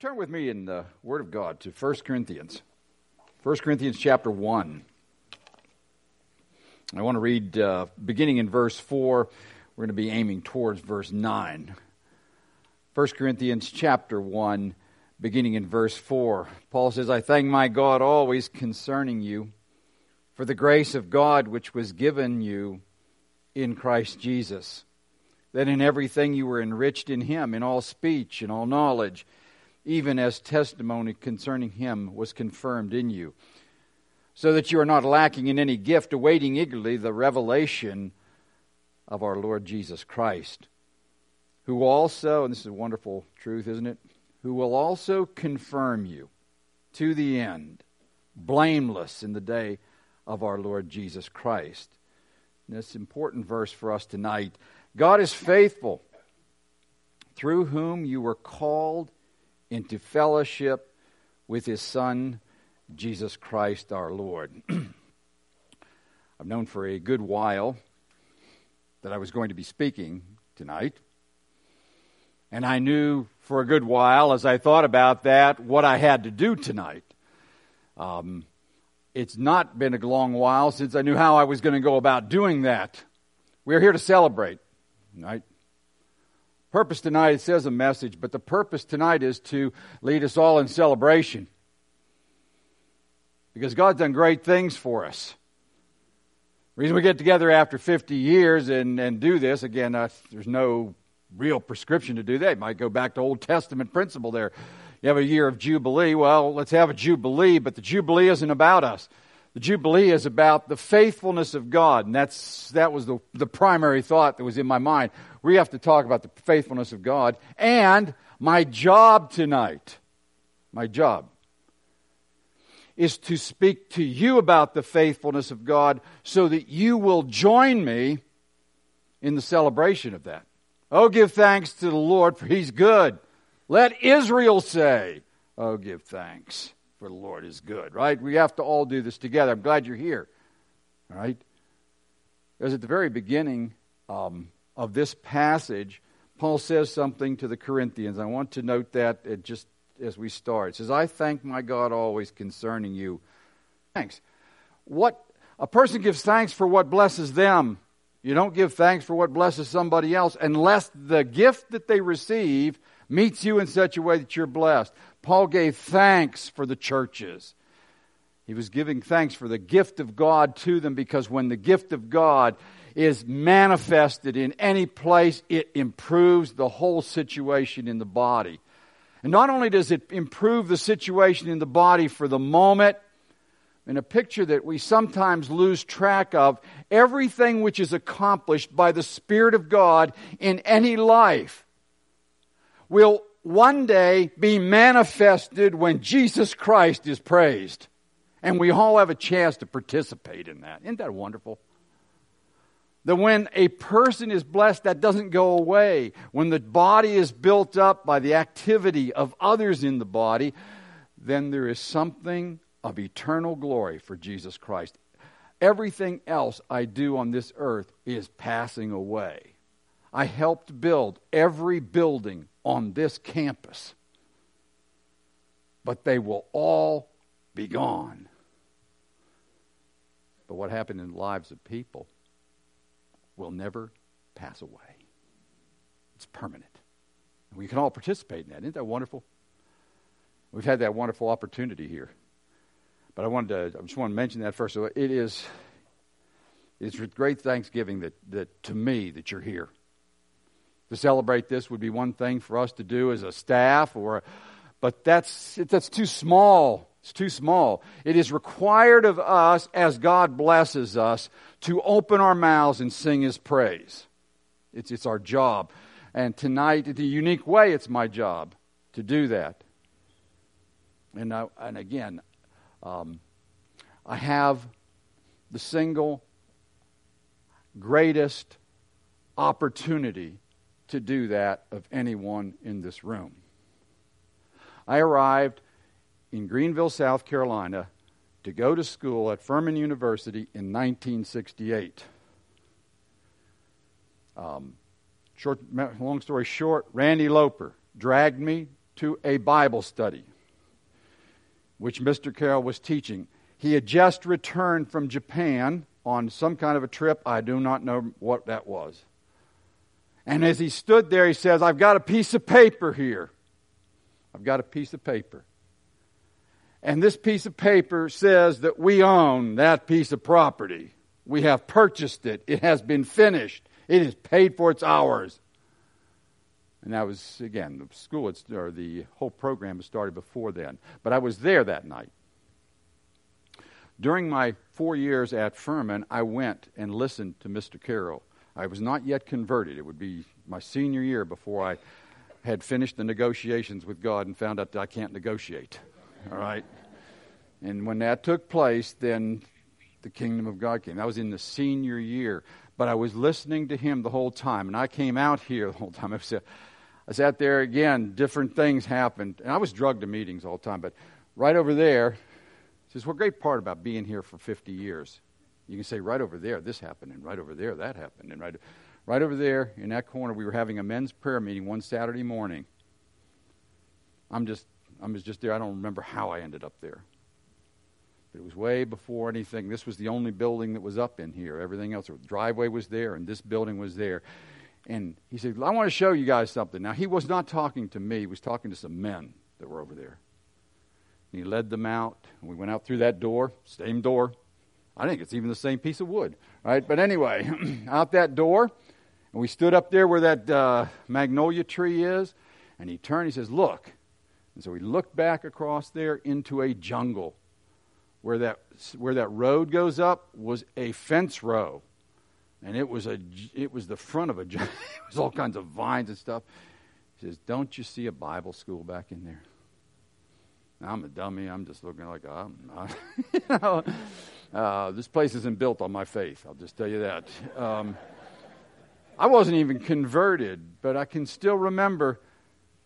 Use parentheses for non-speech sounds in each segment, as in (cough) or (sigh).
turn with me in the Word of God to 1 Corinthians? 1 Corinthians chapter 1. I want to read uh, beginning in verse 4. We're going to be aiming towards verse 9. 1 Corinthians chapter 1, beginning in verse 4. Paul says, I thank my God always concerning you for the grace of God which was given you in Christ Jesus, that in everything you were enriched in him, in all speech and all knowledge even as testimony concerning him was confirmed in you, so that you are not lacking in any gift, awaiting eagerly the revelation of our Lord Jesus Christ, who also, and this is a wonderful truth, isn't it? Who will also confirm you to the end, blameless in the day of our Lord Jesus Christ. This important verse for us tonight. God is faithful, through whom you were called into fellowship with his Son, Jesus Christ our Lord. (clears throat) I've known for a good while that I was going to be speaking tonight. And I knew for a good while, as I thought about that, what I had to do tonight. Um, it's not been a long while since I knew how I was going to go about doing that. We're here to celebrate, right? Purpose tonight, it says a message, but the purpose tonight is to lead us all in celebration. Because God's done great things for us. The reason we get together after 50 years and, and do this, again, uh, there's no real prescription to do that. Might go back to Old Testament principle there. You have a year of Jubilee. Well, let's have a Jubilee, but the Jubilee isn't about us. The Jubilee is about the faithfulness of God, and that's, that was the, the primary thought that was in my mind. We have to talk about the faithfulness of God. And my job tonight, my job, is to speak to you about the faithfulness of God so that you will join me in the celebration of that. Oh, give thanks to the Lord, for he's good. Let Israel say, Oh, give thanks for the Lord is good, right? We have to all do this together. I'm glad you're here, right? Because at the very beginning um, of this passage, Paul says something to the Corinthians. I want to note that just as we start. It says, I thank my God always concerning you. Thanks. What a person gives thanks for what blesses them. You don't give thanks for what blesses somebody else unless the gift that they receive meets you in such a way that you're blessed. Paul gave thanks for the churches. He was giving thanks for the gift of God to them because when the gift of God is manifested in any place, it improves the whole situation in the body. And not only does it improve the situation in the body for the moment, in a picture that we sometimes lose track of, everything which is accomplished by the Spirit of God in any life will one day be manifested when Jesus Christ is praised. And we all have a chance to participate in that. Isn't that wonderful? That when a person is blessed, that doesn't go away. When the body is built up by the activity of others in the body, then there is something of eternal glory for Jesus Christ. Everything else I do on this earth is passing away. I helped build every building on this campus, but they will all be gone. But what happened in the lives of people will never pass away. It's permanent. And we can all participate in that. Isn't that wonderful? We've had that wonderful opportunity here. But I wanted to, I just want to mention that first. It is, it's with great thanksgiving that, that to me that you're here to celebrate this would be one thing for us to do as a staff or but that's that's too small. It's too small. It is required of us as god blesses us to open our mouths and sing his praise. It's, it's our job. And tonight in a unique way it's my job to do that. And, I, and again um, i have the single greatest opportunity to do that of anyone in this room. I arrived in Greenville, South Carolina to go to school at Furman University in 1968. Um, short, long story short, Randy Loper dragged me to a Bible study, which Mr. Carroll was teaching. He had just returned from Japan on some kind of a trip. I do not know what that was. And as he stood there, he says, I've got a piece of paper here. I've got a piece of paper. And this piece of paper says that we own that piece of property. We have purchased it. It has been finished. It is paid for. It's ours. And that was, again, the school, or the whole program had started before then. But I was there that night. During my four years at Furman, I went and listened to Mr. Carroll. I was not yet converted. It would be my senior year before I had finished the negotiations with God and found out that I can't negotiate. All right? And when that took place, then the kingdom of God came. That was in the senior year. But I was listening to him the whole time. And I came out here the whole time. (laughs) I, was, I sat there again, different things happened. And I was drugged to meetings all the time. But right over there, says, What great part about being here for 50 years? You can say, right over there, this happened, and right over there, that happened. And right, right over there in that corner, we were having a men's prayer meeting one Saturday morning. I'm just, I was just there. I don't remember how I ended up there. But it was way before anything. This was the only building that was up in here. Everything else, the driveway was there, and this building was there. And he said, I want to show you guys something. Now, he was not talking to me, he was talking to some men that were over there. He led them out. We went out through that door, same door. I think it's even the same piece of wood, right? But anyway, (clears throat) out that door, and we stood up there where that uh, magnolia tree is, and he turned. He says, "Look." And so we looked back across there into a jungle, where that where that road goes up was a fence row, and it was a it was the front of a (laughs) it was all kinds of vines and stuff. He says, "Don't you see a Bible school back in there?" I'm a dummy. I'm just looking like I'm not. (laughs) you know, uh, this place isn't built on my faith. I'll just tell you that. Um, I wasn't even converted, but I can still remember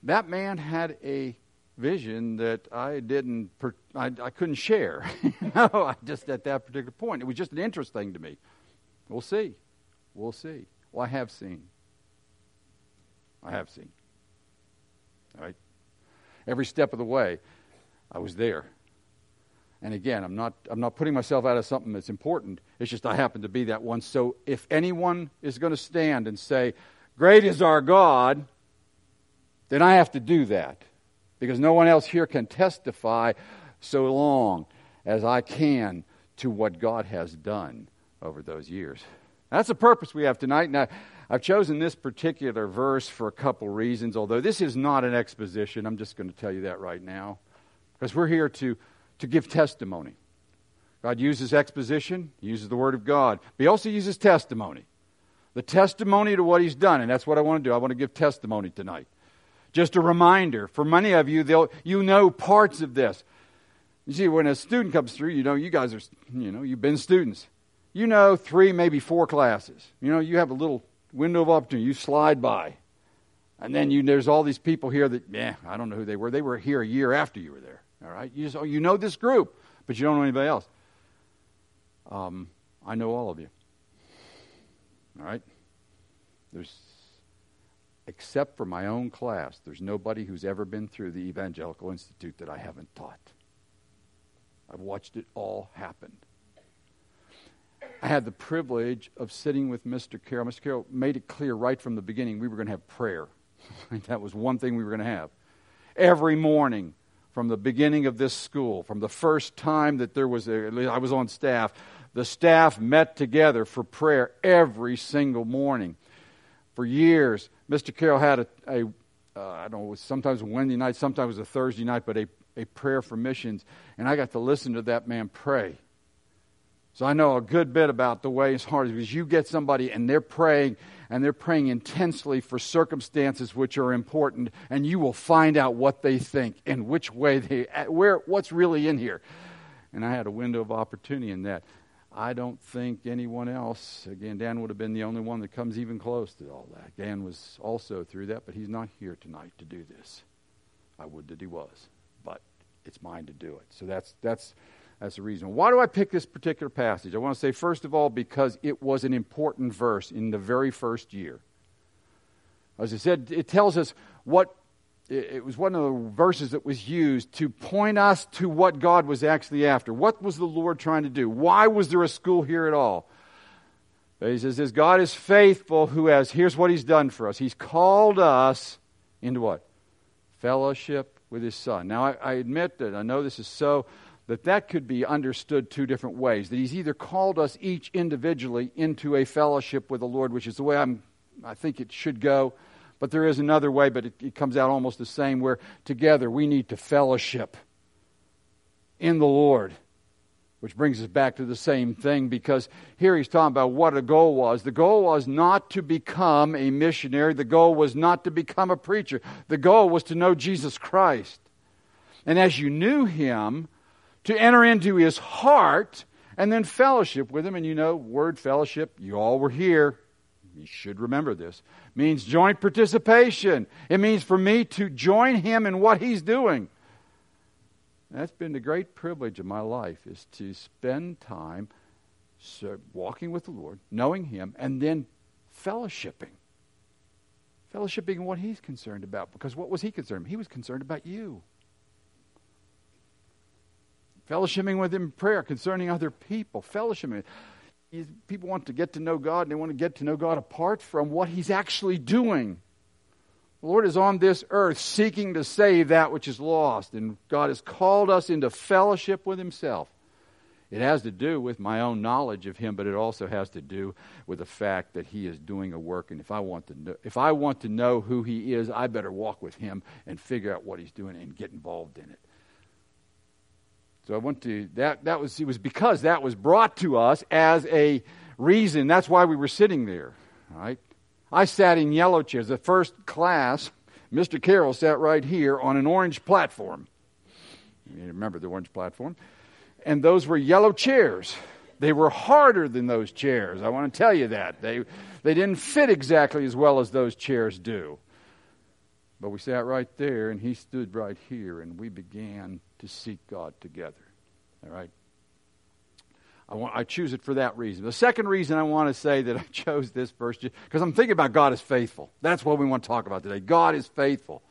that man had a vision that I didn't, I, I couldn't share. (laughs) no, I just at that particular point, it was just an interest thing to me. We'll see. We'll see. Well, I have seen. I have seen. All right. Every step of the way. I was there. And again, I'm not, I'm not putting myself out of something that's important. It's just I happen to be that one. So if anyone is going to stand and say, Great is our God, then I have to do that. Because no one else here can testify so long as I can to what God has done over those years. That's the purpose we have tonight. Now, I've chosen this particular verse for a couple reasons, although this is not an exposition. I'm just going to tell you that right now. Because we're here to, to give testimony. God uses exposition, uses the Word of God, but he also uses testimony. The testimony to what he's done, and that's what I want to do. I want to give testimony tonight. Just a reminder for many of you, you know parts of this. You see, when a student comes through, you know, you guys are, you know, you've been students. You know three, maybe four classes. You know, you have a little window of opportunity. You slide by. And then you, there's all these people here that, yeah, I don't know who they were. They were here a year after you were there. All right? You, just, oh, you know this group, but you don't know anybody else. Um, I know all of you. All right? There's, except for my own class, there's nobody who's ever been through the Evangelical Institute that I haven't taught. I've watched it all happen. I had the privilege of sitting with Mr. Carroll. Mr. Carroll made it clear right from the beginning we were going to have prayer. (laughs) that was one thing we were going to have. Every morning, from the beginning of this school, from the first time that there was a, I was on staff, the staff met together for prayer every single morning. For years, Mr. Carroll had a, a uh, I don't know, sometimes a Wednesday night, sometimes a Thursday night, but a, a prayer for missions. And I got to listen to that man pray. So I know a good bit about the way his heart is because you get somebody and they're praying and they're praying intensely for circumstances which are important, and you will find out what they think and which way they, where, what's really in here. And I had a window of opportunity in that. I don't think anyone else, again, Dan would have been the only one that comes even close to all that. Dan was also through that, but he's not here tonight to do this. I would that he was, but it's mine to do it. So that's, that's, that's the reason. Why do I pick this particular passage? I want to say, first of all, because it was an important verse in the very first year. As I said, it tells us what it, was one of the verses that was used to point us to what God was actually after. What was the Lord trying to do? Why was there a school here at all? But he says this God is faithful who has, here's what he's done for us. He's called us into what? Fellowship with his son. Now, I, I admit that I know this is so, that that could be understood two different ways. That he's either called us each individually into a fellowship with the Lord, which is the way I'm, I think it should go. But there is another way, but it, it comes out almost the same, where together we need to fellowship in the Lord. Which brings us back to the same thing because here he's talking about what a goal was. The goal was not to become a missionary. The goal was not to become a preacher. The goal was to know Jesus Christ. And as you knew him, to enter into his heart and then fellowship with him. And you know, word fellowship, you all were here. You should remember this. Means joint participation. It means for me to join him in what he's doing. That's been the great privilege of my life is to spend time walking with the Lord, knowing him, and then fellowshipping. Fellowshipping in what he's concerned about. Because what was he concerned about? He was concerned about you fellowshipping with Him in prayer concerning other people, fellowshipping. People want to get to know God, and they want to get to know God apart from what He's actually doing. The Lord is on this earth seeking to save that which is lost, and God has called us into fellowship with Himself. It has to do with my own knowledge of Him, but it also has to do with the fact that He is doing a work. And if I want to know, if I want to know who He is, I better walk with Him and figure out what He's doing and get involved in it. So I went to that. That was it was because that was brought to us as a reason. That's why we were sitting there. Right? I sat in yellow chairs. The first class, Mr. Carroll sat right here on an orange platform. You remember the orange platform? And those were yellow chairs. They were harder than those chairs. I want to tell you that. They, they didn't fit exactly as well as those chairs do. But we sat right there, and he stood right here, and we began to seek God together. All right? I, want, I choose it for that reason. The second reason I want to say that I (laughs) chose this verse, because I'm thinking about God is faithful. That's what we want to talk about today. God is faithful.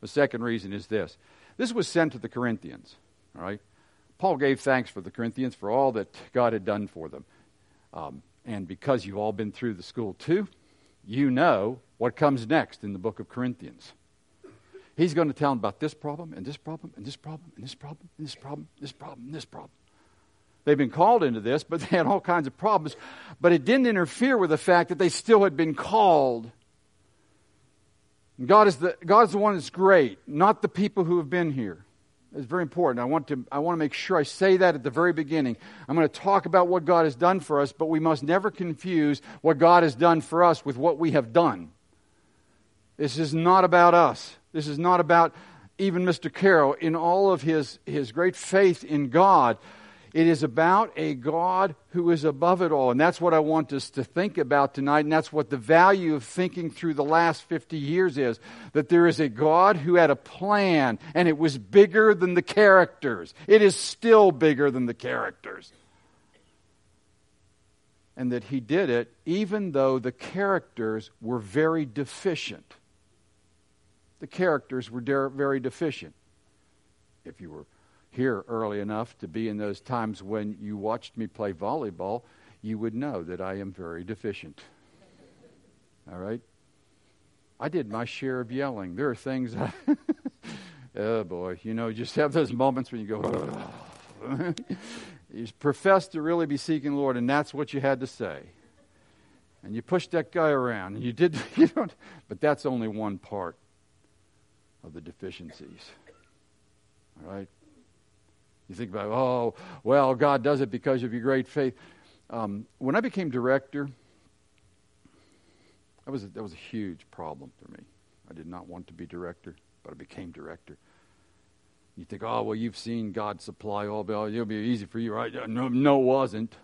The second reason is this this was sent to the Corinthians. All right? Paul gave thanks for the Corinthians for all that God had done for them. Um, and because you've all been through the school too, you know what comes next in the book of Corinthians. He's going to tell them about this problem and this problem and this problem and this problem and this problem, and this problem, and this problem. They've been called into this, but (laughs) they had all kinds of problems. But it didn't interfere with the fact that they still had been called. God is the, God's the one that's great, not the people who have been here. It's very important. I want, to, I want to make sure I say that at the very beginning. I'm going to talk about what God has done for us, but we must never confuse what God has done for us with what we have done. This is not about us. This is not about even Mr. Carroll in all of his, his great faith in God. It is about a God who is above it all. And that's what I want us to think about tonight. And that's what the value of thinking through the last 50 years is that there is a God who had a plan, and it was bigger than the characters. It is still bigger than the characters. And that he did it even though the characters were very deficient the characters were very deficient. If you were here early enough to be in those times when you watched me play volleyball, you would know that I am very deficient. All right? I did my share of yelling. There are things I, (laughs) oh boy, you know, just have those moments when you go, (laughs) you profess to really be seeking Lord, and that's what you had to say. And you pushed that guy around, and you did, (laughs) you don't, but that's only one part of the deficiencies. All right? You think about, oh, well, God does it because of your great faith. Um, when I became director, that was, a, that was a huge problem for me. I did not want to be director, but I became director. You think, oh, well, you've seen God supply all, it'll be easy for you, right? No, no it wasn't.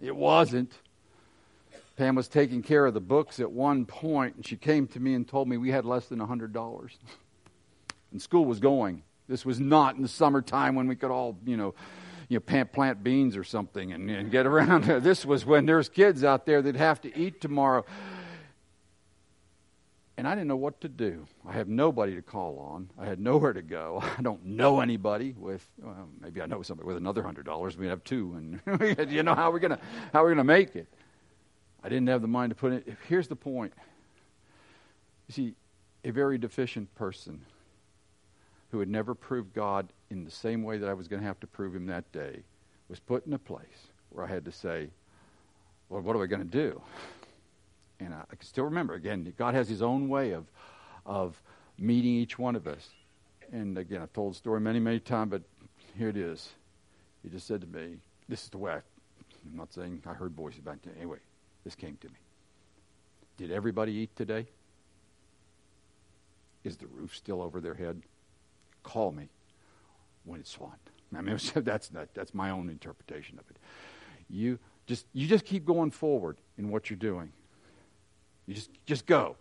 it wasn't. Pam was taking care of the books at one point, and she came to me and told me we had less than $100. and school was going. This was not in the summertime when we could all, you know, you know, plant beans or something and, and get around. (laughs) this was when there's kids out there that have to eat tomorrow. And I didn't know what to do. I have nobody to call on. I had nowhere to go. (laughs) I don't know anybody with. Well, maybe I know somebody with another hundred dollars. We have two, and (laughs) you know how are we gonna how are we gonna make it? I didn't have the mind to put it. Here's the point. You see, a very deficient person who had never proved God in the same way that I was going to have to prove him that day was put in a place where I had to say, Well, what are we going to do? And I, I can still remember, again, God has his own way of, of meeting each one of us. And again, I've told the story many, many times, but here it is. He just said to me, This is the way I, I'm not saying I heard voices back then. Anyway, this came to me. Did everybody eat today? Is the roof still over their head? Call me when it's swamped. I mean, (laughs) that's not, that's my own interpretation of it. You just you just keep going forward in what you're doing. You just just go.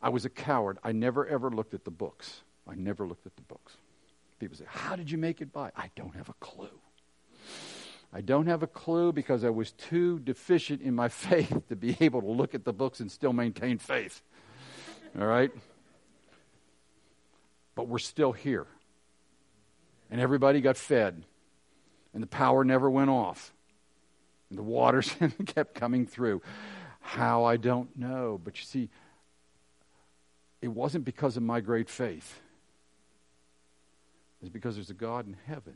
I was a coward. I never ever looked at the books. I never looked at the books. People say, "How did you make it by?" I don't have a clue. I don't have a clue because I was too deficient in my (laughs) faith to be able to look at the books and still maintain faith. All right? But we're still here. And everybody got fed. And the power never went off. And the waters (laughs) kept coming through. How, I don't know. But you see, it wasn't because of my great faith. It's because there's a God in heaven.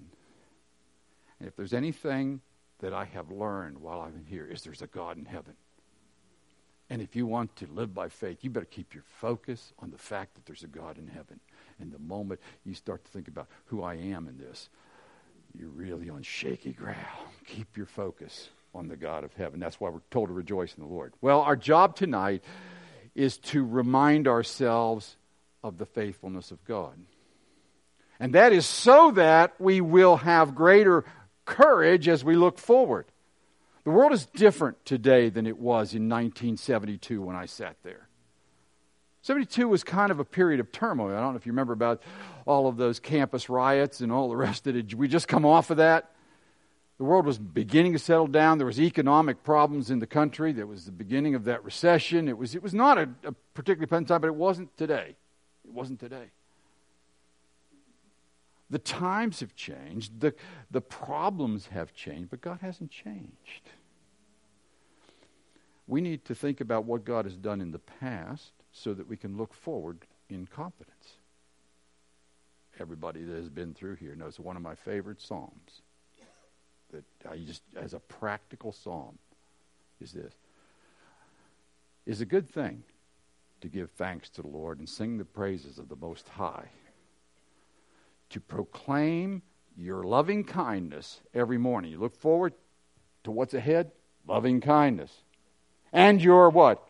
And if there's anything that I have learned while I've been here, is there's a God in heaven. And if you want to live by faith, you better keep your focus on the fact that there's a God in heaven. And the moment you start to think about who I am in this, you're really on shaky ground. Keep your focus on the God of heaven. That's why we're told to rejoice in the Lord. Well, our job tonight is to remind ourselves of the faithfulness of God. And that is so that we will have greater courage as we look forward. The world is different today than it was in 1972 when I sat there. 72 was kind of a period of turmoil. I don't know if you remember about all of those campus riots and all the rest of it. We just come off of that. The world was beginning to settle down. There was economic problems in the country. There was the beginning of that recession. It was, it was not a, a particularly pleasant time, but it wasn't today. It wasn't today. The times have changed, the, the problems have changed, but God hasn't changed. We need to think about what God has done in the past so that we can look forward in confidence. Everybody that has been through here knows one of my favorite psalms that I just, as a practical psalm, is this. Is a good thing to give thanks to the Lord and sing the praises of the Most High to proclaim your loving kindness every morning. You look forward to what's ahead, loving kindness. And your what?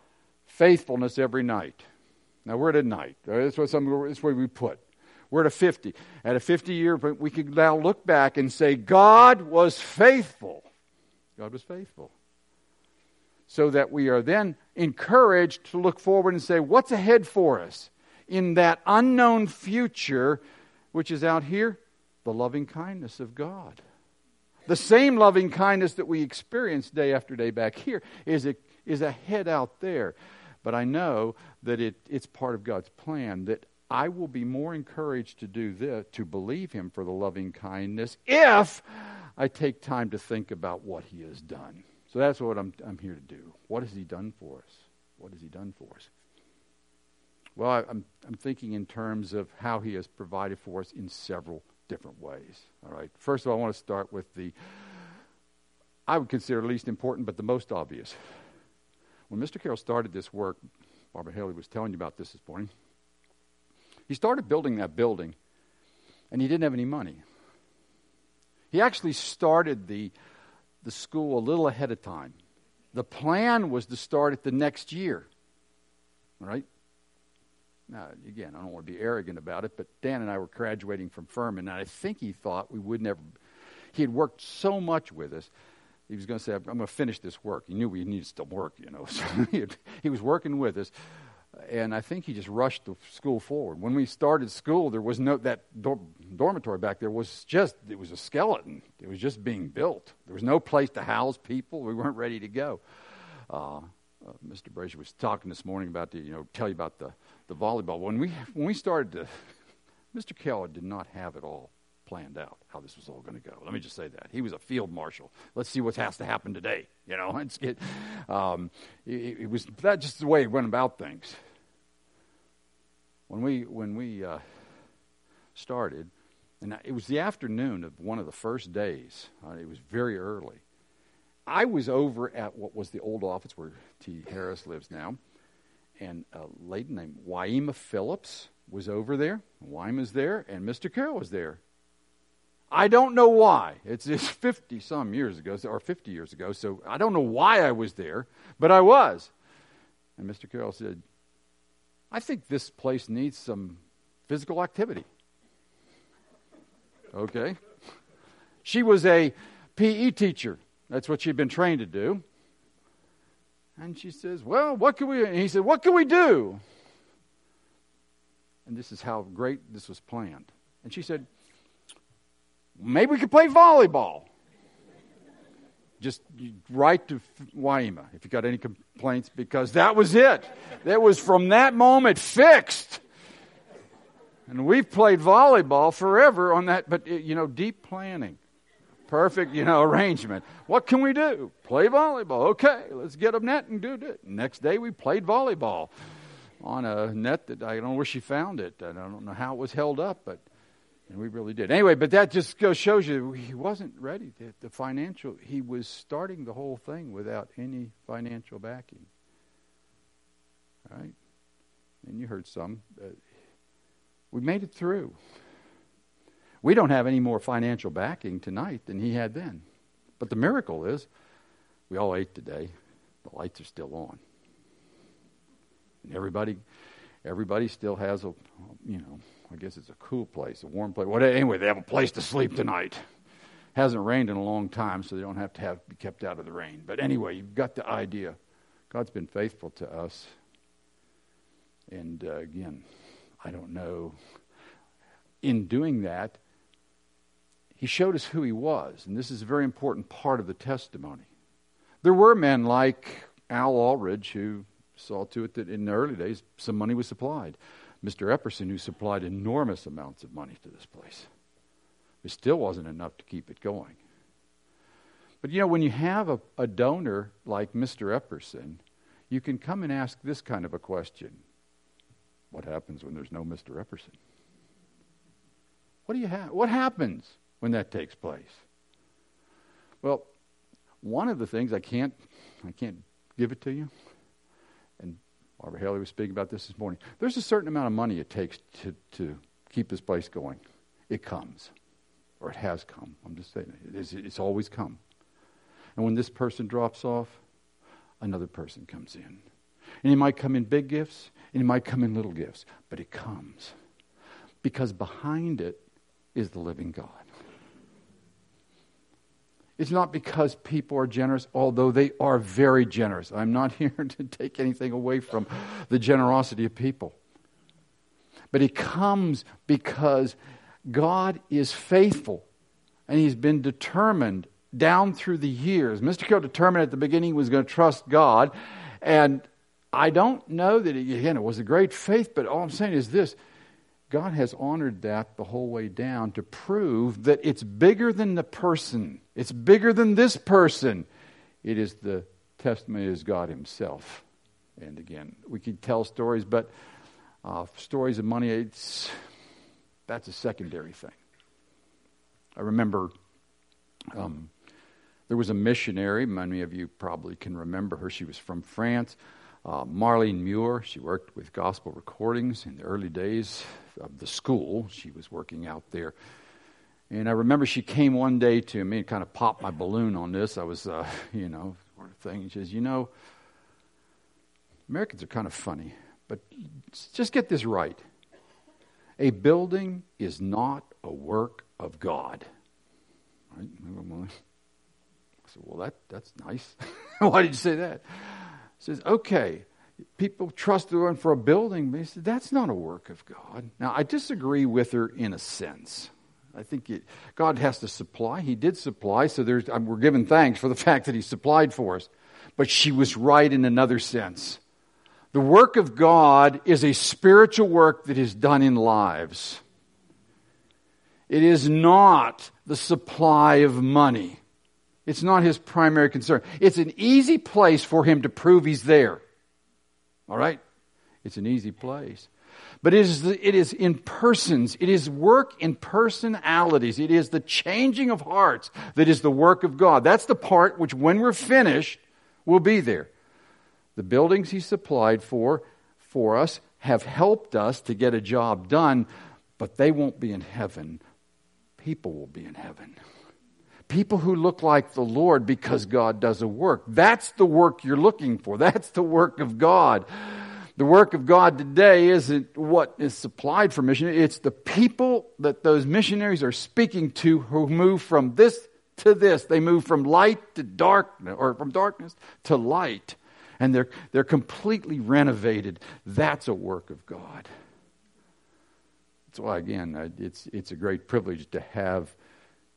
Faithfulness every night. Now we're at a night. Uh, that's what some that's where we put. We're at a 50. At a 50 year, we can now look back and say, God was faithful. God was faithful. So that we are then encouraged to look forward and say, what's ahead for us in that unknown future which is out here? The loving kindness of God. The same loving kindness that we experience day after day back here is, a, is ahead out there. But I know that it, it's part of God's plan that I will be more encouraged to do this, to believe Him for the loving kindness, if I take time to think about what He has done. So that's what I'm, I'm here to do. What has He done for us? What has He done for us? Well, I, I'm, I'm thinking in terms of how he has provided for us in several different ways. All right. First of all, I want to start with the, I would consider least important, but the most obvious. When Mr. Carroll started this work, Barbara Haley was telling you about this this morning. He started building that building, and he didn't have any money. He actually started the, the school a little ahead of time. The plan was to start it the next year. All right? Now, again, I don't want to be arrogant about it, but Dan and I were graduating from Furman, and I think he thought we would never. He had worked so much with us. He was going to say, "I'm going to finish this work." He knew we needed to work, you know. (laughs) So he, had, he was working with us, and I think he just rushed the school forward. When we started school, there was no that dor- dormitory back there was just it was a skeleton. It was just being built. There was no place to house people. We weren't ready to go. Uh, uh, Mr. Brazier was talking this morning about the, you know, tell you about the, the volleyball. When we, when we started to, (laughs) Mr. Keller did not have it all planned out how this was all going to go. Let me just say that he was a field marshal. Let's see what has to happen today. You know, (laughs) it, um, it, it was that just the way he went about things. When we when we uh, started, and it was the afternoon of one of the first days. Uh, it was very early. I was over at what was the old office where T. Harris lives now, and a lady named Waima Phillips was over there. Waima's there, and Mr. Carroll was there. I don't know why. It's, it's 50 some years ago, or 50 years ago, so I don't know why I was there, but I was. And Mr. Carroll said, I think this place needs some physical activity. Okay. She was a PE teacher. That's what she'd been trained to do. And she says, Well, what can we? And he said, What can we do? And this is how great this was planned. And she said, Maybe we could play volleyball. Just write to Waima if you got any complaints, because that was it. That was from that moment fixed. And we've played volleyball forever on that, but you know, deep planning, perfect, you know, (laughs) arrangement. What can we do? Play volleyball. Okay, let's get a net and do it. Next day we played volleyball on a net that I don't know where she found it. I don't know how it was held up, but and we really did. Anyway, but that just shows you he wasn't ready. The, the financial, he was starting the whole thing without any financial backing. Right? And you heard some. Uh, we made it through. We don't have any more financial backing tonight than he had then. But the miracle is we all ate today. The lights are still on. And everybody everybody still has a you know I guess it's a cool place, a warm place. What anyway, they have a place to sleep tonight. Hasn't rained in a long time, so they don't have to have be kept out of the rain. But anyway, you've got the idea. God's been faithful to us. And uh, again, I don't know. In doing that, he showed us who he was, and this is a very important part of the testimony. There were men like Al Aldridge who saw to it that in the early days some money was supplied. Mr. Epperson, who supplied enormous amounts of money to this place. It still wasn't enough to keep it going. But you know, when you have a, a donor like Mr. Epperson, you can come and ask this kind of a question What happens when there's no Mr. Epperson? What do you have? What happens when that takes place? Well, one of the things I can't I can't give it to you and Barbara Haley was speaking about this this morning. There's a certain amount of money it takes to, to keep this place going. It comes, or it has come. I'm just saying, it's, it's always come. And when this person drops off, another person comes in. And it might come in big gifts, and it might come in little gifts, but it comes. Because behind it is the living God. It's not because people are generous, although they are very generous. I'm not (laughs) here to take anything away from the generosity of people. But it comes because God is faithful and He's been determined down through the years. Mr. Kill determined at the beginning he was going to trust God. And I don't know that, again, it was a great faith, but all I'm saying is this God has honored that the whole way down to prove that it's bigger than the person. It's bigger than this person. It is the testimony is God Himself. And again, we could tell stories, but uh, stories of money, it's, that's a secondary thing. I remember um, there was a missionary, many of you probably can remember her. She was from France. Uh, Marlene Muir, she worked with gospel recordings in the early days of the school. She was working out there. And I remember she came one day to me and kind of popped my balloon on this. I was, uh, (laughs) you know, sort of thing. She says, You know, Americans are kind of funny, but just get this right. A building is not a work of God. Right? I said, Well, that, that's nice. (laughs) Why did you say that? Says, okay, people trust the Lord for a building, but he said, that's not a work of God. Now, I disagree with her in a sense. I think it, God has to supply. He did supply, so there's, uh, we're giving thanks for the (laughs) fact that He supplied for us. but she was right in another sense. The work of God is a spiritual work that is done in lives. It is not the supply of money. It's not his primary concern. It's an easy place for him to prove he's there. All right? It's an easy place. But it is, it is in persons. It is work in personalities. It is the changing of hearts that is the work of God. That's the part which, when we're finished, will be there. The buildings He supplied for, for us have helped us to get a job done, but they won't be in heaven. People will be in heaven. People who look like the Lord because God does a work. That's the work you're looking for. That's the work of God. The work of God today isn't what is supplied for mission. It's the people that those missionaries are speaking to who move from this to this. They move from light to darkness, or from darkness to light. And they're, they're completely renovated. That's a work of God. That's why, again, it's, it's a great privilege to have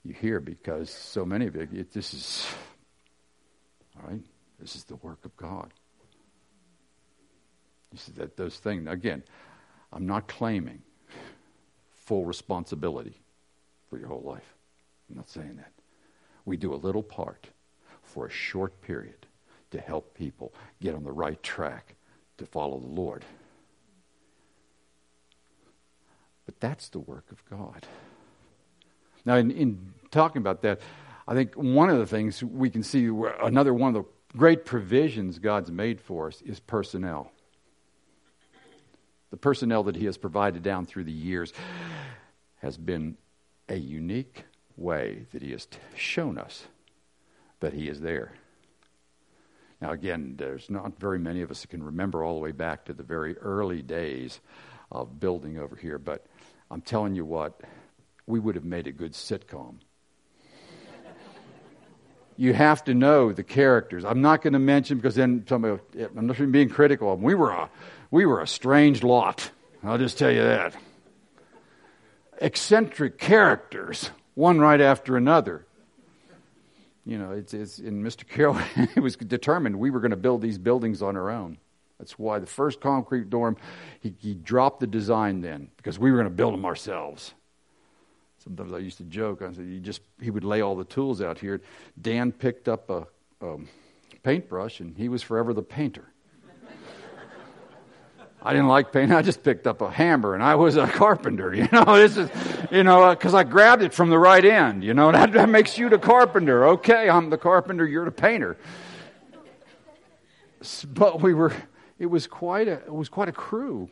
you hear because so many of you, it, this is, all right, this is the work of God. You see that those things again. I'm not claiming full responsibility for your whole life. I'm not saying that. We do a little part for a short period to help people get on the right track to follow the Lord. But that's the work of God. Now, in, in talking about that, I think one of the things we can see, another one of the great provisions God's made for us is personnel the personnel that he has provided down through the years has been a unique way that he has shown us that he is there. Now, again, there's not very many of us that can remember all the way back to the very early days of building over here, but I'm telling you what, we would have made a good sitcom. You have to know the characters. I'm not going to mention because then somebody, I'm not even being critical of them. We were a we were a strange lot. I'll just tell you that. Eccentric characters, one right after another. You know, it's, it's in Mr. Carroll, (laughs) it was determined we were going to build these buildings on our own. That's why the first concrete dorm, he, he dropped the design then because we were going to build them ourselves. Sometimes I used to joke. I said, "You just he would lay all the tools out here." Dan picked up a, a paintbrush, and he was forever the painter. I didn't like painting. I just picked up a hammer and I was a carpenter. You know, (laughs) this is, you know, because uh, I grabbed it from the right end. You know, that, that makes you the carpenter. Okay, I'm the carpenter. You're the painter. But we were. It was quite a. It was quite a crew.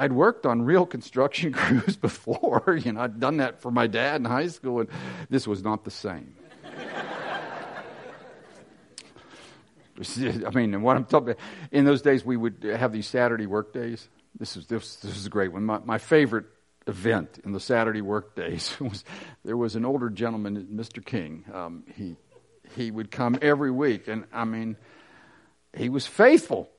I'd worked on real construction (laughs) crews before. You know, I'd done that for my dad in high school, and this was not the same. (laughs) I mean, what I'm talking about, in those days we would have these Saturday work days. This is this, this is a great one. My, my favorite event in the Saturday work days (laughs) was there was an older gentleman, Mr. King. Um, he he would come every week, and I mean, he was faithful.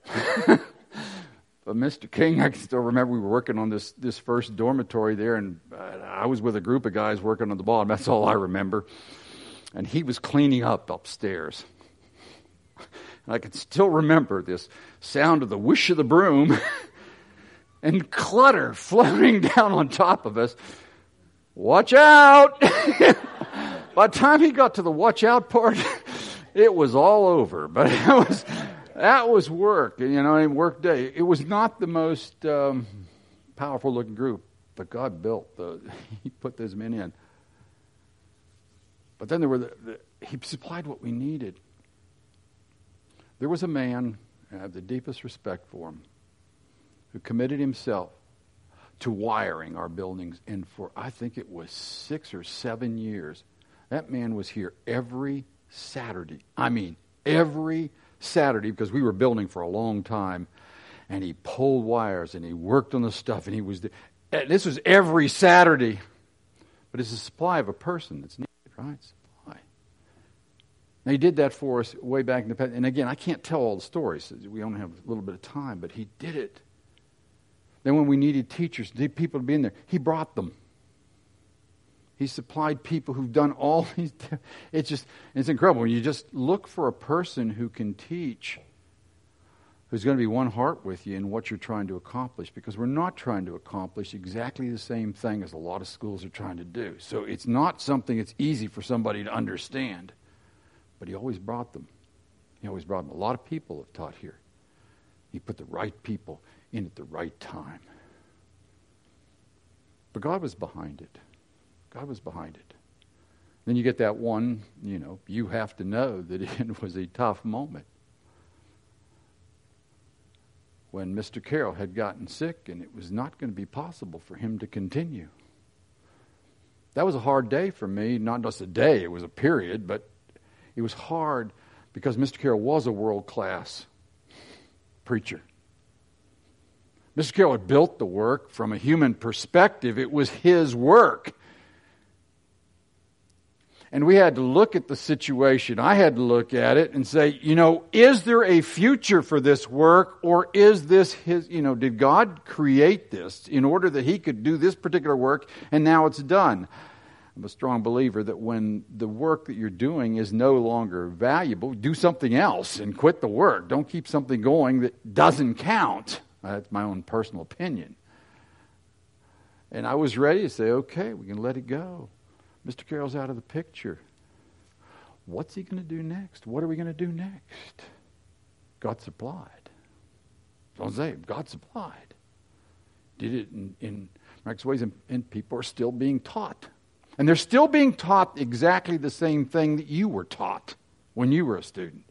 But Mr. King, I can still remember we were working on this this first dormitory there, and uh, I was with a group of guys working on the bottom. That's all I remember. And he was cleaning up upstairs. And I can still remember this sound of the whoosh of the broom (laughs) and clutter floating (laughs) down on top of us. Watch out! (laughs) By the time he got to the watch out part, it was all over. But it was, that was work, you know, and work day. It was not the most um, powerful looking group, but God built (laughs) He put those men in. But then there were the, the He supplied what we needed. There was a man, I have the deepest respect for him, who committed himself to wiring our buildings. And for, I think it was six or seven years, that man was here every Saturday. I mean, every Saturday, because we were building for a long time. And he pulled wires and he worked on the stuff. And he was, eh, this was every Saturday. But it's a supply of a person that's needed, right? Supply. Now, he did that for us way back in the past. And again, I can't tell all the stories. We only have a little bit of time, but he did it. Then, when we needed teachers, people to be in there, he brought them. He supplied people who've done all (laughs) these. It's just, it's incredible. You just look for a person who can teach, who's going to be one heart with you in what you're trying to accomplish, because we're not trying to accomplish exactly the same thing as a lot of schools are trying to do. So it's not something that's easy for somebody to understand. But he always brought them. He always brought them. A lot of people have taught here. He put the right people in at the right time. But God was behind it. God was behind it. Then you get that one, you know, you have to know that (laughs) it was a tough moment. When Mr. Carroll had gotten sick and it was not going to be possible for him to continue. That was a hard day for me, not just a day, it was a period, but it was hard because Mr. Carroll was a world class preacher. Mr. Carroll had built the work from a human perspective, it was his work. And we had to look at the situation. I had to look at it and say, you know, is there a future for this work or is this his, you know, did God create this in order that he could do this particular work and now it's done? I'm a strong believer that when the work that you're doing is no longer valuable, do something else and quit the work. Don't keep something going that doesn't count. That's my own personal opinion. And I was ready to say, okay, we can let it go. Mr. Carroll's out of the picture. What's he going to do next? What are we going to do next? God supplied. Don't say God supplied. Did it in, in ways, and, and people are still being taught. And they're still being taught exactly the same thing that you were taught when you were a student.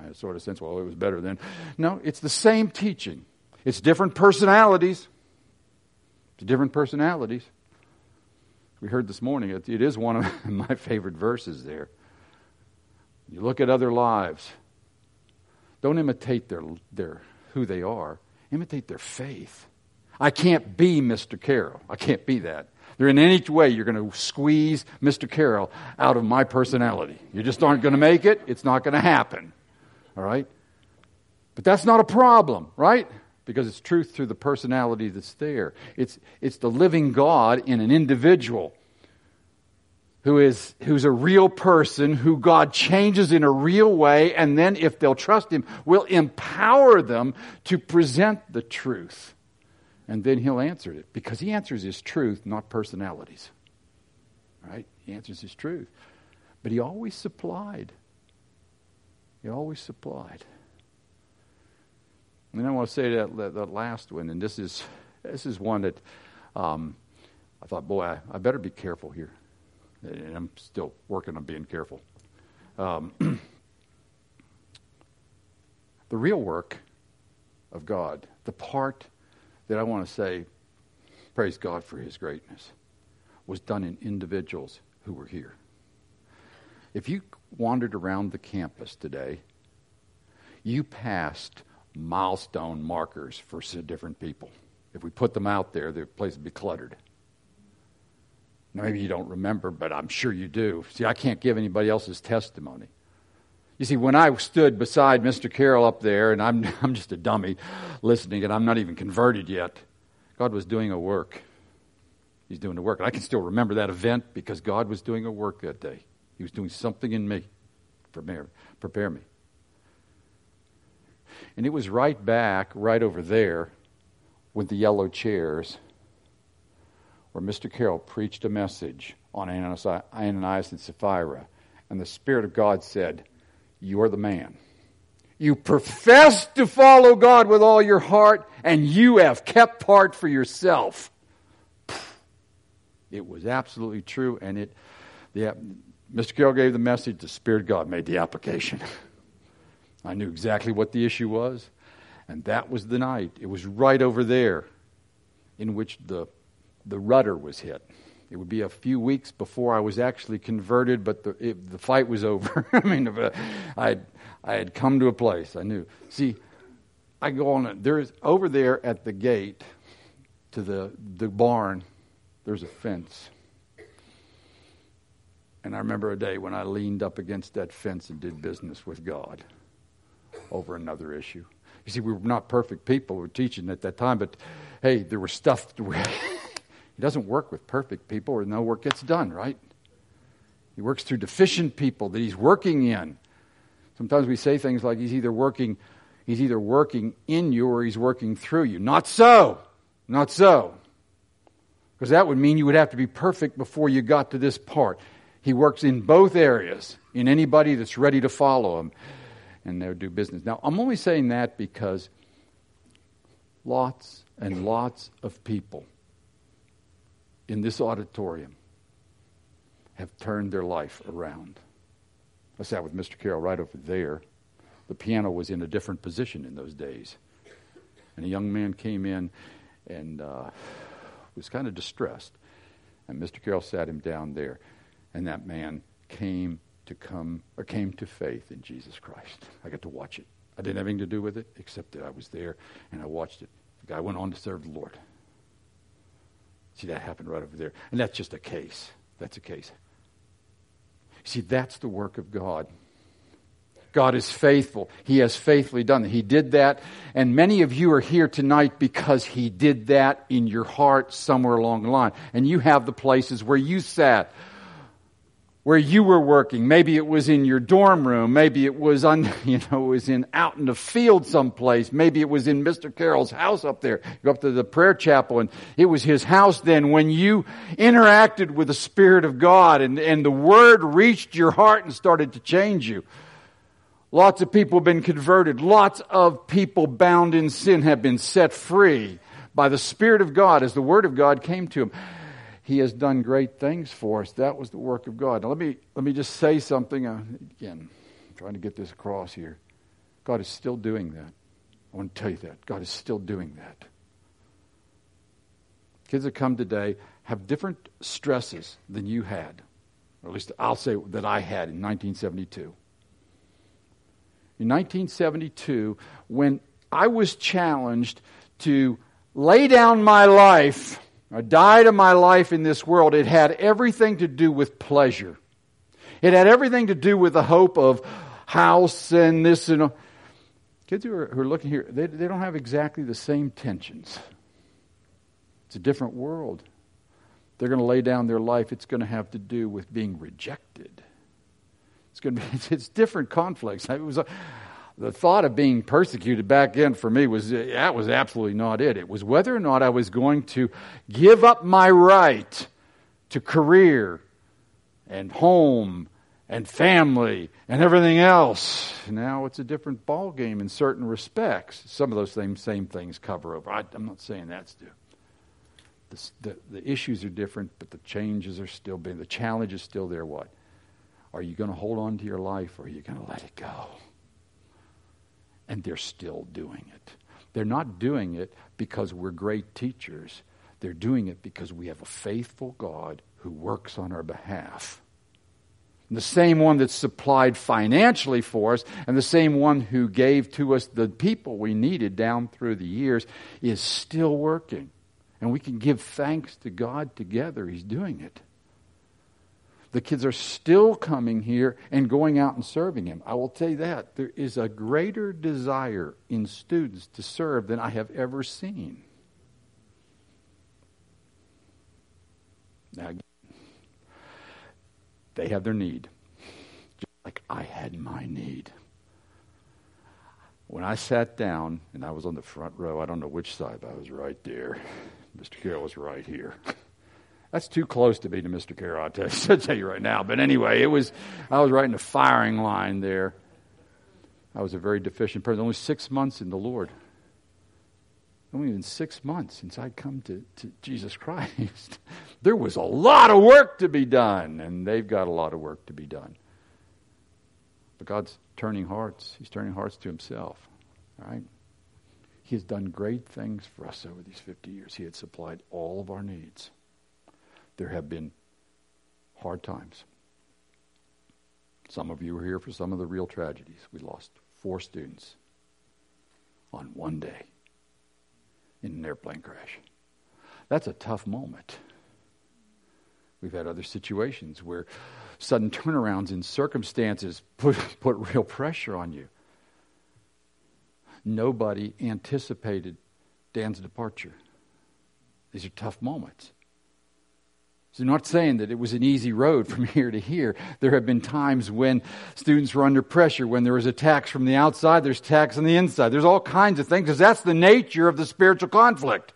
I sort of sense, well, it was better then. No, it's the same teaching. It's different personalities. It's different personalities we heard this morning, it, it is one of (laughs) my favorite verses there. You look at other lives. Don't imitate their, their, who they are, imitate their faith. I can't be Mr. Carroll. I can't be that. There in any way you're going to squeeze Mr. Carroll out of my personality. You just aren't going to make it. It's not going to happen. All right? But that's not a problem, right? Because it's truth through the personality that's there. It's, it's the living God in an individual who is who's a real person who God changes in a real way and then if they'll trust him will empower them to present the truth. And then he'll answer it because he answers his truth not personalities. Right? He answers his truth. But he always supplied. He always supplied and I want to say that, that last one, and this is, this is one that um, I thought, boy, I, I, better be careful here. And I'm still working on being careful. Um, (clears throat) the real work of God, the part that I want to say, praise God for his greatness, was done in individuals who were here. If you wandered around the campus today, you passed milestone markers for different people. If we put them out there, the place would be cluttered. Now, maybe you don't remember, but I'm sure you do. See, I can't give anybody else's testimony. You see, when I stood beside Mr. Carroll up there, and I'm, (laughs) I'm just a dummy listening, and I'm not even converted yet, God was doing a work. He's doing a work. And I can still remember that event because God was doing a work that day. He was doing something in me. Prepare, prepare me. And it was right back, right over there, with the yellow chairs, where Mr. Carroll preached a message on Ananias and Sapphira. And the Spirit of God said, You are the man. You profess to follow God with all your heart, and you have kept part for yourself. It was absolutely true, and it, the, Mr. Carroll gave the message, the Spirit of God made the application. (laughs) I knew exactly what the issue was. And that was the night. It was right over there in which the, the rudder was hit. It would be a few weeks before I was actually converted, but the, it, the fight was (laughs) over. I mean, uh, I I had come to a place I knew. See, I go on. There's over there at the gate to the the barn. There's a fence, and I remember a day when I leaned up against that fence and did business with God over another issue. You see, we were not perfect people. We were teaching at that time, but hey, there was stuff. (laughs) He doesn't work with perfect people or no work gets done, right? He works through deficient people that he's working in. Sometimes we say things like he's either working he's either working in you or he's working through you. Not so. Not so. Because that would mean you would have to be perfect before you got to this part. He works in both areas, in anybody that's ready to follow him and they would do business. Now, I'm only saying that because lots and lots of people in this auditorium have turned their life around. I sat with Mr. Carroll right over there. The piano was in a different position in those days. And a young man came in and uh, was kind of distressed. And Mr. Carroll sat him down there. And that man came to come or came to faith in Jesus Christ. I got to watch it. I didn't have anything to do with it except that I was there and I watched it. The guy went on to serve the Lord. See, that happened right over there. And that's just a case. That's a case. See, that's the work of God. God is faithful. He has faithfully done it. He did that. And many of you are here tonight because He did that in your heart somewhere along the line. And you have the places where you sat where you were working. Maybe it was in your dorm room. Maybe it was on, (laughs) you know, it was in out in the field someplace. Maybe it was in Mr. Carroll's house up there. You go up to the prayer chapel and it was his house then when you interacted with the Spirit of God and, and the Word reached your heart and started to change you. Lots of people have been converted. Lots of people bound in sin have been set free by the Spirit of God as the Word of God came to them. He has done great things for us. That was the work of God. Now, let me, let me just say something. Uh, again, I'm trying to get this across here. God is still doing that. I want to tell you that. God is still doing that. Kids that come today have different stresses than you had. Or at least I'll say that I had in 1972. In 1972, when I was challenged to lay down my life I died of my life in this world. It had everything to do with pleasure. It had everything to do with the hope of house and this and kids who are, who are looking here, they, they don't have exactly the same tensions. It's a different world. They're going to lay down their life. It's going to have to do with being rejected. It's going to be, (laughs) it's different conflicts. It was a, the thought of being persecuted back then for me was eh, that was absolutely not it. It was whether or not I was going to give up my right to career and home and family and everything else. Now it's a different ball game in certain respects. Some of those same same things cover over. I, am not saying that's. The, the, the issues are different, but the changes are still being. The challenge is still there. What are you going to hold on to your life, or are you going to let it go? And they're still doing it. They're not doing it because we're great teachers. They're doing it because we have a faithful God who works on our behalf. And the same one that supplied financially for us, and the same one who gave to us the people we needed down through the years, is still working. And we can give thanks to God together. He's doing it the kids are still coming here and going out and serving Him. I will tell you that. There is a greater desire in students to serve than I have ever seen. Now, they have their need, just like I had my need. When I sat down, and I was on the front row, I don't know which side, but I was right there. (laughs) Mr. Carroll was right here. (laughs) That's too close to be to Mr. Carroll, I'll tell, you, (laughs) tell you right now. But anyway, it was, I was right in the firing line there. I was a very deficient person. Only six months in the Lord. Only even six months since I'd come to, to Jesus (laughs) Christ. there was a lot of work to be done, and they've got a lot of work to be done. But God's turning hearts. He's turning hearts to Himself. Right? He has done great things for us over these 50 years. He had supplied all of our needs there have been hard times. Some of you were here for some of the real tragedies. We lost four students on one day in an airplane crash. That's a tough moment. We've had other situations where sudden turnarounds in circumstances put, (laughs) put real pressure on you. Nobody anticipated Dan's departure. These are tough moments. So I'm not saying that it was an easy road (laughs) from here to here. There have been times when students were under pressure, when there was attacks from the outside, there's attacks on the inside. There's all kinds of things because that's the nature of the spiritual conflict.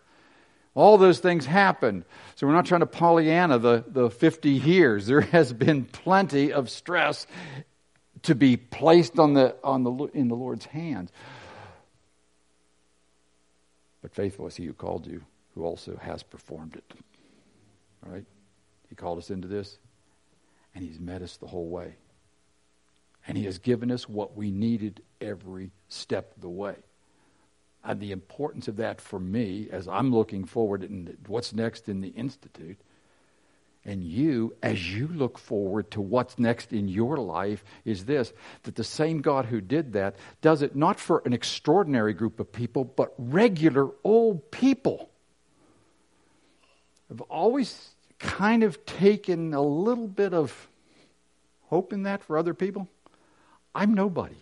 All those things happened. So we're not trying to Pollyanna the, the 50 years. There (laughs) has been plenty of stress to be placed on the, on the, in the Lord's hands. But faithful is he who called you, who also has performed it. All right? He called us into this, and He's met us the whole way. And He has given us what we needed every step of the way. And the importance of that for me, as I'm looking forward in what's next in the Institute, and you, as you look forward to what's next in your life, is this that the same God who did that does it not for an extraordinary group of people, but regular old people. I've always kind of taken a little bit of hope in that for other people. I'm nobody.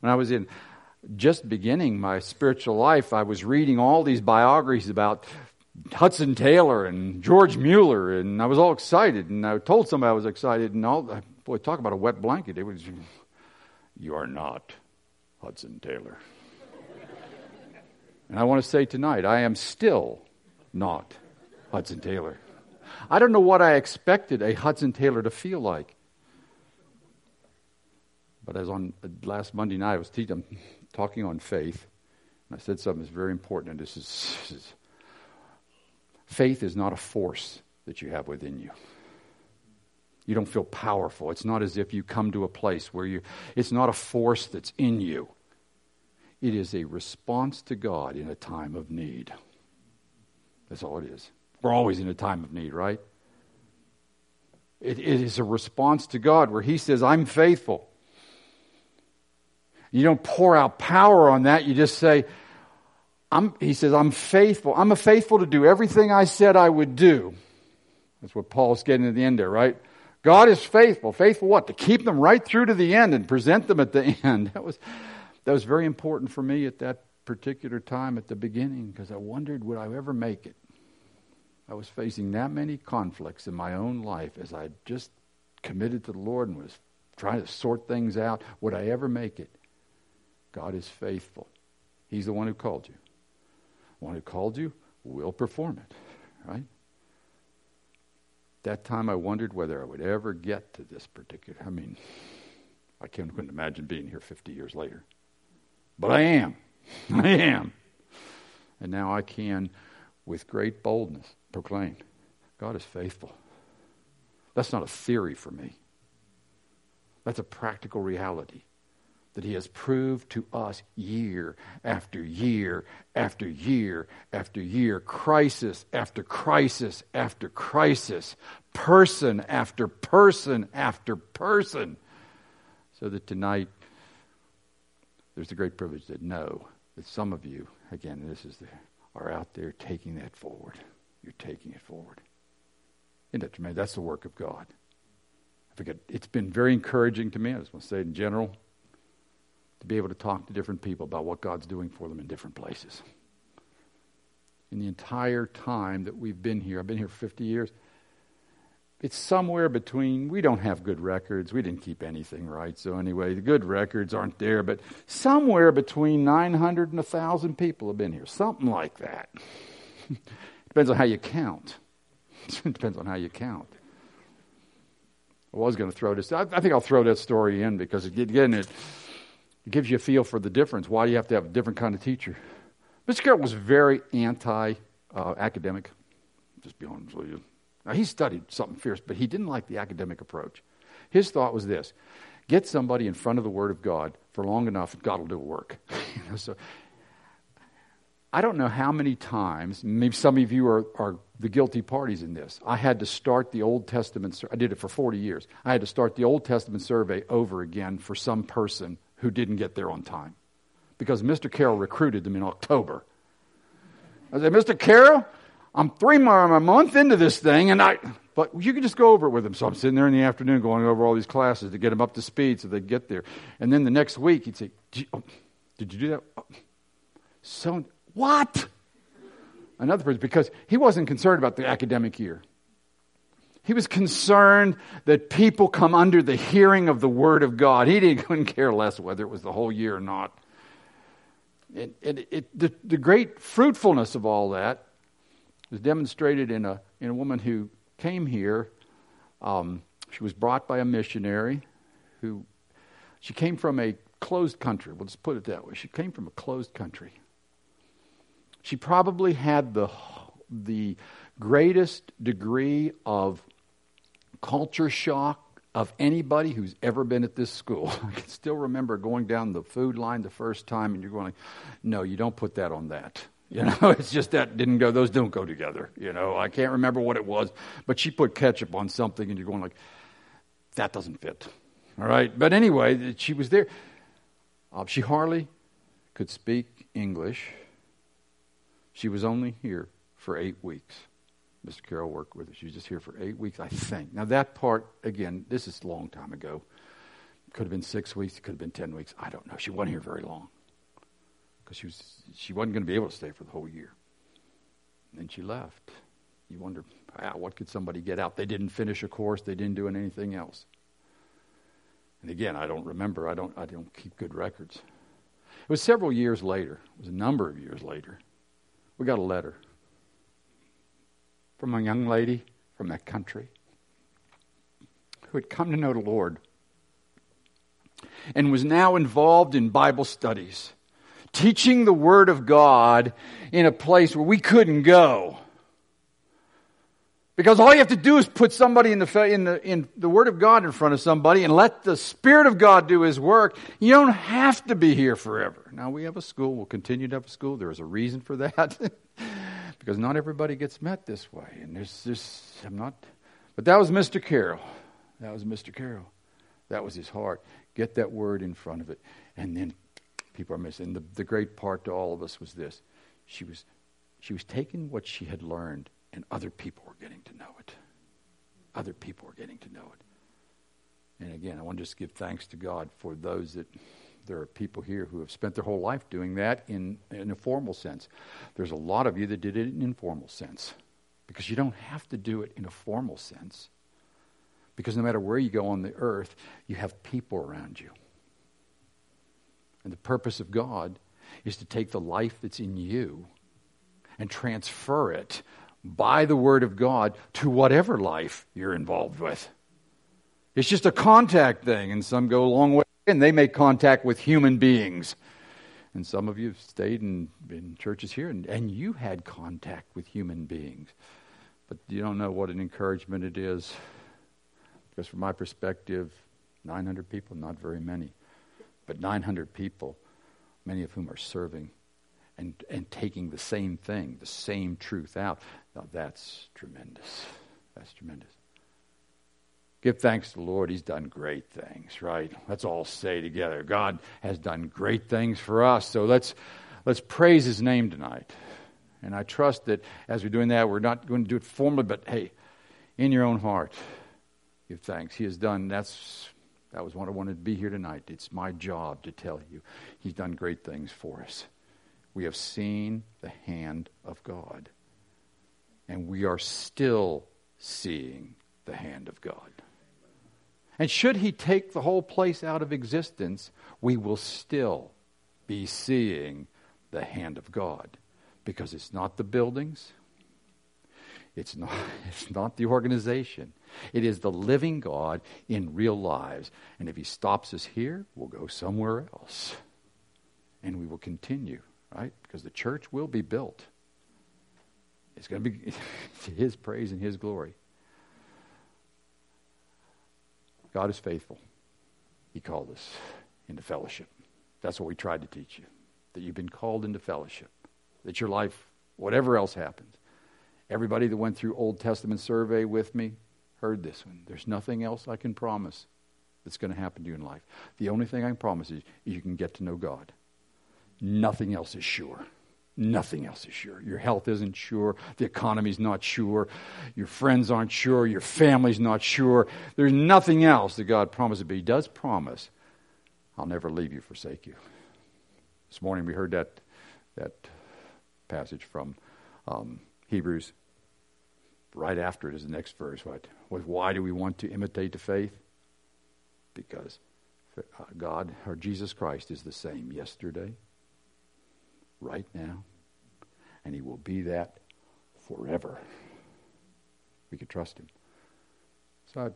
When I was in just beginning my spiritual life, I was reading all these biographies about Hudson Taylor and George Mueller, and I was all excited. And I told somebody I was excited, and all boy, talk about a wet blanket. It was, you are not Hudson Taylor. and I want to say tonight, I am still not Hudson Taylor. I don't know what I expected a Hudson Taylor to feel like. But as on uh, last Monday night, I was teaching, (laughs) talking on faith, and I said something that's very important, and this is, this is faith is not a force that you have within you. You don't feel powerful. It's not as if you come to a place where you, it's not a force that's in you. It is a response to God in a time of need. That's all it is. We're always in a time of need, right? It, it is a response to God where He says, I'm faithful. You don't pour out power on that. You just say, I'm, He says, I'm faithful. I'm faithful to do everything I said I would do. That's what Paul's getting at the end there, right? God is faithful. Faithful what? To keep them right through to the end and present them at the (laughs) end. That was, that was very important for me at that particular time at the beginning because I wondered, would I ever make it? I was facing that many conflicts in my own life as I just committed to the Lord and was trying to sort things out. Would I ever make it? God is faithful. He's the one who called you. The one who called you will perform it, right? That time I wondered whether I would ever get to this particular. I mean, I can't, couldn't imagine being here 50 years later. But I am. (laughs) I am. And now I can, with great boldness, proclaimed. God is faithful. That's not a theory for me. That's a practical reality that He has proved to us year after year after year after year, crisis after crisis after crisis, person after person after person. So that tonight, there's the great privilege to know that some of you, again, this is the, are out there taking that forward you're taking it forward. Isn't that tremendous? That's the work of God. I forget, it's been very encouraging to me, I just want to say in general, to be able to talk to different people about what God's doing for them in different places. In the entire time that we've been here, I've been here 50 years, it's somewhere between, we don't have good records. We didn't keep anything right. So, anyway, the good records aren't there, but somewhere between 900 and 1,000 people have been here. Something like that. (laughs) Depends on how you count. (laughs) it depends on how you count. I was going to throw this. I, I think I'll throw that story in because again, it, it gives you a feel for the difference. Why do you have to have a different kind of teacher? Mr. Carroll was very anti-academic. Uh, just be honest with you. Now he studied something fierce, but he didn't like the academic approach. His thought was this: get somebody in front of the Word of God for long enough, God will do a work. (laughs) so I don't know how many times, maybe some of you are, are the guilty parties in this. I had to start the Old Testament, I did it for 40 years. I had to start the Old Testament survey over again for some person who didn't get there on time. Because Mr. Carroll recruited them in October. I said, Mr. Carroll, I'm three more, I'm a month into this thing, and I, but you can just go over it with them. So I'm sitting there in the afternoon going over all these classes to get them up to speed so they get there. And then the next week, he'd say, Did you, oh, did you do that? Oh, so what? Another person, because he wasn't concerned about the academic year. He was concerned that people come under the hearing of the Word of God. He didn't, (laughs) couldn't care less whether it was the whole year or not. It, it, it, the, the great fruitfulness of all that was demonstrated in a, in a woman who came here. Um, she was brought by a missionary who, she came from a closed country. We'll just put it that way. She came from a closed country. She probably had the, the greatest degree of culture shock of anybody who's ever been at this school. (laughs) I can still remember going down the food line the first time, and you're going, no, you don't put that on that. (laughs) You know, it's just that didn't go, those don't go together. You know, I can't remember what it was, but she put ketchup on something, and you're going like, that doesn't fit. All right. But anyway, she was there. Uh, she hardly could speak English. She was only here for eight weeks. Mr. Carroll worked with her. She was just here for eight weeks, I think. Now, that part, again, this is a long time ago. Could have been six weeks, it could have been ten weeks. I don't know. She wasn't here very long because she, was, she wasn't going to be able to stay for the whole year. And she left. You wonder, ah, what could somebody get out? They didn't finish a course, they didn't do anything else. And again, I don't remember. I don't, I don't keep good records. It was several years later, it was a number of years later, we got a letter from a young lady from that country who had come to know the Lord and was now involved in Bible studies, teaching the Word of God in a place where we couldn't go. Because all you have to do is put somebody in the, in, the, in the Word of God in front of somebody and let the Spirit of God do His work. You don't have to be here forever. Now, we have a school. We'll continue to have a school. There is a reason for that. (laughs) because not everybody gets met this way. And there's just, I'm not, but that was Mr. Carroll. That was Mr. Carroll. That was his heart. Get that word in front of it. And then people are missing. The, the great part to all of us was this she was, she was taking what she had learned, and other people were getting to know it. Other people were getting to know it. And again, I want to just give thanks to God for those that there are people here who have spent their whole life doing that in, in a formal sense. There's a lot of you that did it in an informal sense because you don't have to do it in a formal sense. Because no matter where you go on the earth, you have people around you. And the purpose of God is to take the life that's in you and transfer it by the Word of God to whatever life you're involved with. It's just a contact thing, and some go a long way and they make contact with human beings. And some of you have stayed in, in churches here, and, and you had contact with human beings. But you don't know what an encouragement it is. Because from my perspective, 900 people, not very many. But 900 people, many of whom are serving and, and taking the same thing, the same truth out. Now that's tremendous. That's tremendous. Give thanks to the Lord. He's done great things, right? Let's all say together God has done great things for us. So let's, let's praise His name tonight. And I trust that as we're doing that, we're not going to do it formally, but hey, in your own heart, give thanks. He has done, that's, that was what I wanted to be here tonight. It's my job to tell you. He's done great things for us. We have seen the hand of God. And we are still seeing the hand of God. And should he take the whole place out of existence, we will still be seeing the hand of God. Because it's not the buildings, it's not, (laughs) it's not the organization. It is the living God in real lives. And if he stops us here, we'll go somewhere else. And we will continue, right? Because the church will be built. It's going to be (laughs) to his praise and his glory. God is faithful. He called us into fellowship. That's what we tried to teach you that you've been called into fellowship, that your life, whatever else happens, everybody that went through Old Testament survey with me heard this one. There's nothing else I can promise that's going to happen to you in life. The only thing I can promise is you can get to know God. Nothing else is sure. Nothing else is sure. Your health isn't sure. The economy's not sure. Your friends aren't sure. Your family's not sure. There's nothing else that God promises, but He does promise, I'll never leave you, forsake you. This morning we heard that, that passage from um, Hebrews Right after it is the next verse. What? Why do we want to imitate the faith? Because uh, God or Jesus Christ is the same yesterday, right now, and He will be that forever. We can trust Him. So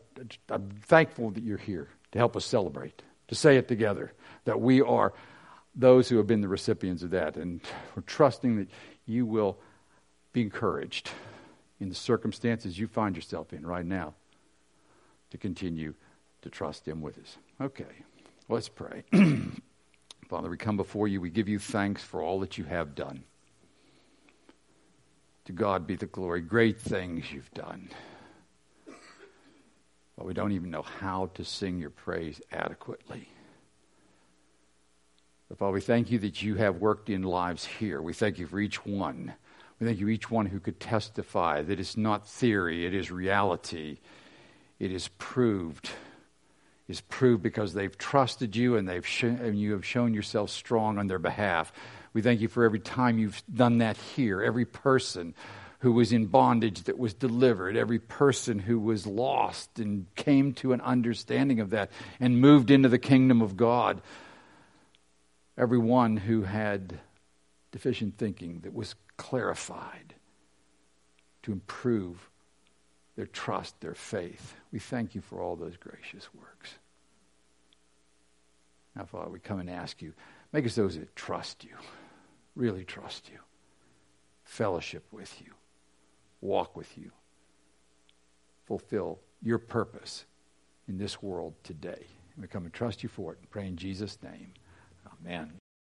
I, am thankful that you're here to help us celebrate, to say it together, that we are those who have been the recipients of that. And we're trusting that you will be encouraged in the circumstances you find yourself in right now to continue to trust Him with us. Okay, let's pray. (clears throat) Father, we come before you. We give you thanks for all that you have done. To God be the glory. Great things you've done. But we don't even know how to sing your praise adequately. But Father, we thank you that you have worked in lives here. We thank you for each one. We thank you each one who could testify that it's not theory, it is reality. It is proved. It's proved because they've trusted you and they've sh- and you have shown yourself strong on their behalf. We thank you for every time you've done that here, every person who was in bondage that was delivered, every person who was lost and came to an understanding of that and moved into the kingdom of God everyone who had deficient thinking that was clarified to improve their trust, their faith. We thank you for all those gracious works. Now, Father, we come and ask you, make us those that trust you, really trust you, fellowship with you, walk with you, fulfill your purpose in this world today. We come and trust you for it and pray in Jesus' name. Amen